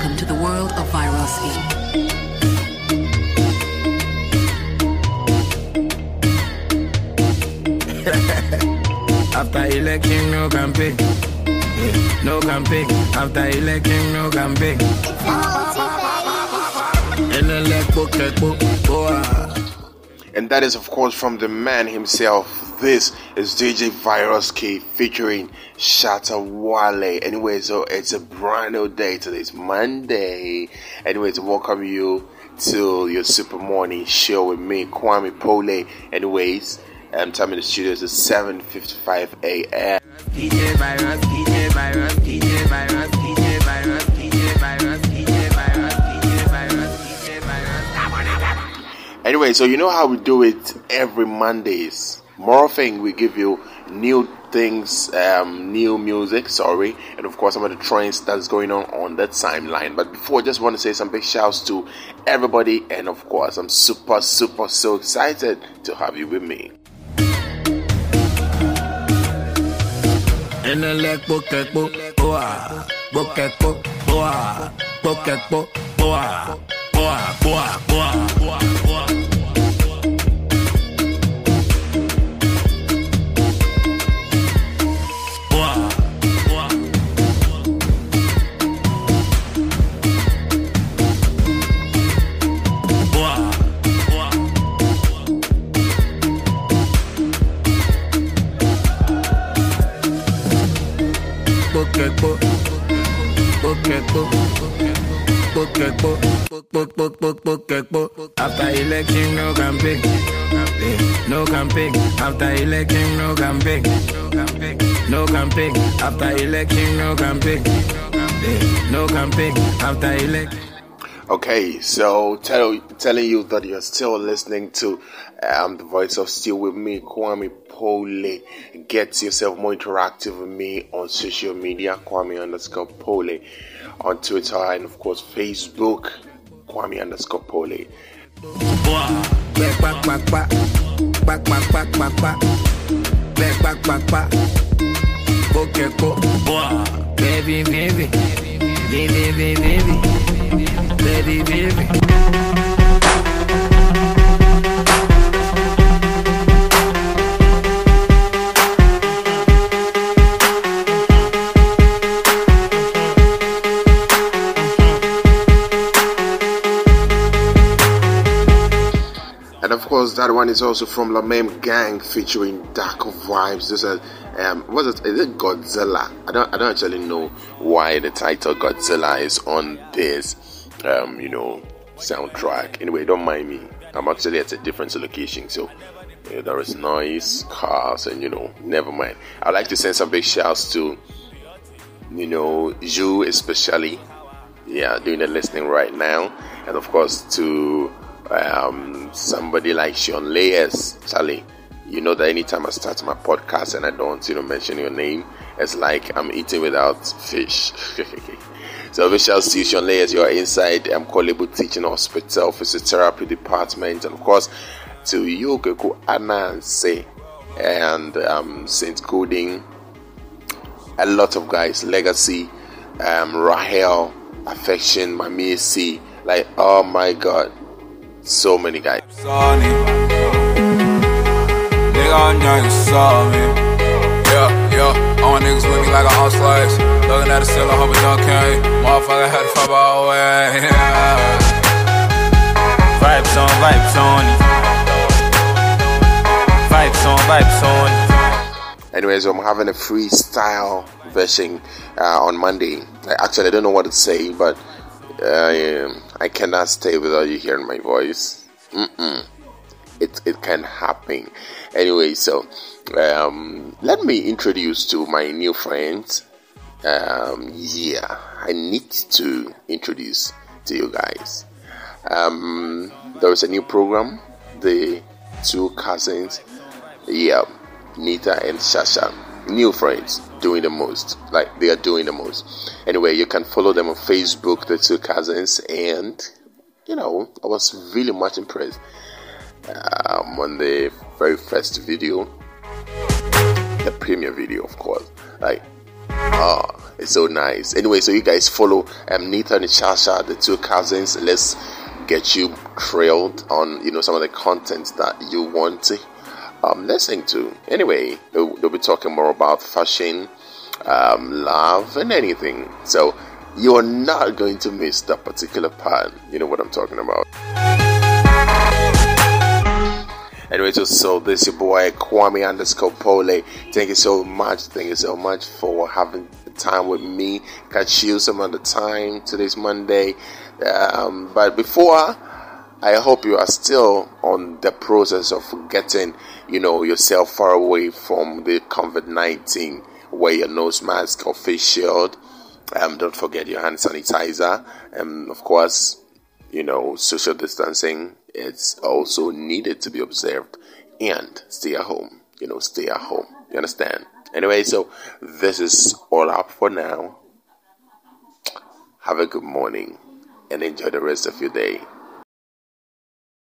Welcome to the world of virosity. After election, no campaign. No campaign. After election, no campaign. And then let book, let book, go And that is, of course, from the man himself. This is DJ Virus K featuring Shatta Wale. Anyway, so it's a brand new day. Today's Monday. Anyway, to welcome you to your super morning show with me, Kwame Pole. Anyways, um, time in the studio is 7.55 a.m. DJ virus, DJ virus, DJ virus, DJ virus, DJ virus, DJ virus, DJ virus, DJ virus. Anyway, so you know how we do it every Mondays. More thing we give you new things, um, new music, sorry, and of course some of the trends that's going on on that timeline. But before, I just want to say some big shouts to everybody, and of course, I'm super, super, so excited to have you with me. After election, no campaign, no campaign. After election, no campaign, no campaign. After election, no campaign, no campaign. After election. Okay, so tell, telling you that you're still listening to um, the voice of Still With Me, Kwame Pole. Get yourself more interactive with me on social media, Kwame underscore Pole, on Twitter and of course Facebook, Kwame underscore Pole. Baby, baby, baby, baby, baby baby. And of course, that one is also from La Meme Gang featuring Dark Vibes. This is, um, it? Is it Godzilla? I don't, I don't actually know why the title Godzilla is on this, um, you know, soundtrack. Anyway, don't mind me. I'm actually at a different location, so uh, there is noise, cars, and you know, never mind. I'd like to send some big shouts to, you know, you especially, yeah, doing the listening right now, and of course to um, somebody like Sean Layers, Charlie. You know that anytime I start my podcast and I don't, you know, mention your name, it's like I'm eating without fish. you, Sean Layers. You're inside. I'm Korle Bu Teaching Hospital, Physiotherapy Department, and of course to Yokeku Ananse and um, Saint Coding. A lot of guys, Legacy, um, Rahel, Affection, Mami C. Like, oh my god, so many guys. Sonny. Know you saw me. Yeah, yeah. All my niggas with me like a slice. Looking at don't came. Motherfucker had to fuck all way. Yeah. Vibes on, vibes on. Vibes on, vibes on. Anyways, I'm having a freestyle version uh, on Monday. Actually I don't know what to say, but uh, I cannot stay without you hearing my voice. Mm-mm. It it can happen. Anyway, so um, let me introduce to my new friends. Um, yeah, I need to introduce to you guys. Um, there is a new program, the two cousins. Yeah, Nita and Shasha, new friends, doing the most. Like they are doing the most. Anyway, you can follow them on Facebook, the two cousins, and you know, I was really much impressed um, on the very first video, the premiere video, of course. Like Oh, it's so nice. Anyway, so you guys follow um, Nita and Chasha, the two cousins. Let's get you trailed on you know some of the content that you want to um, listen to. Anyway, they'll, they'll be talking more about fashion, um, love, and anything. So you're not going to miss that particular part. You know what I'm talking about. Anyway, so, so this your boy Kwame underscore Pole. Thank you so much. Thank you so much for having the time with me. Catch you some other time. Today's Monday. Um, but before I hope you are still on the process of getting, you know, yourself far away from the COVID nineteen. Wear your nose mask or face shield. Um, don't forget your hand sanitizer. And um, of course, you know, social distancing it's also needed to be observed and stay at home. You know, stay at home. You understand? Anyway, so this is all up for now. Have a good morning and enjoy the rest of your day.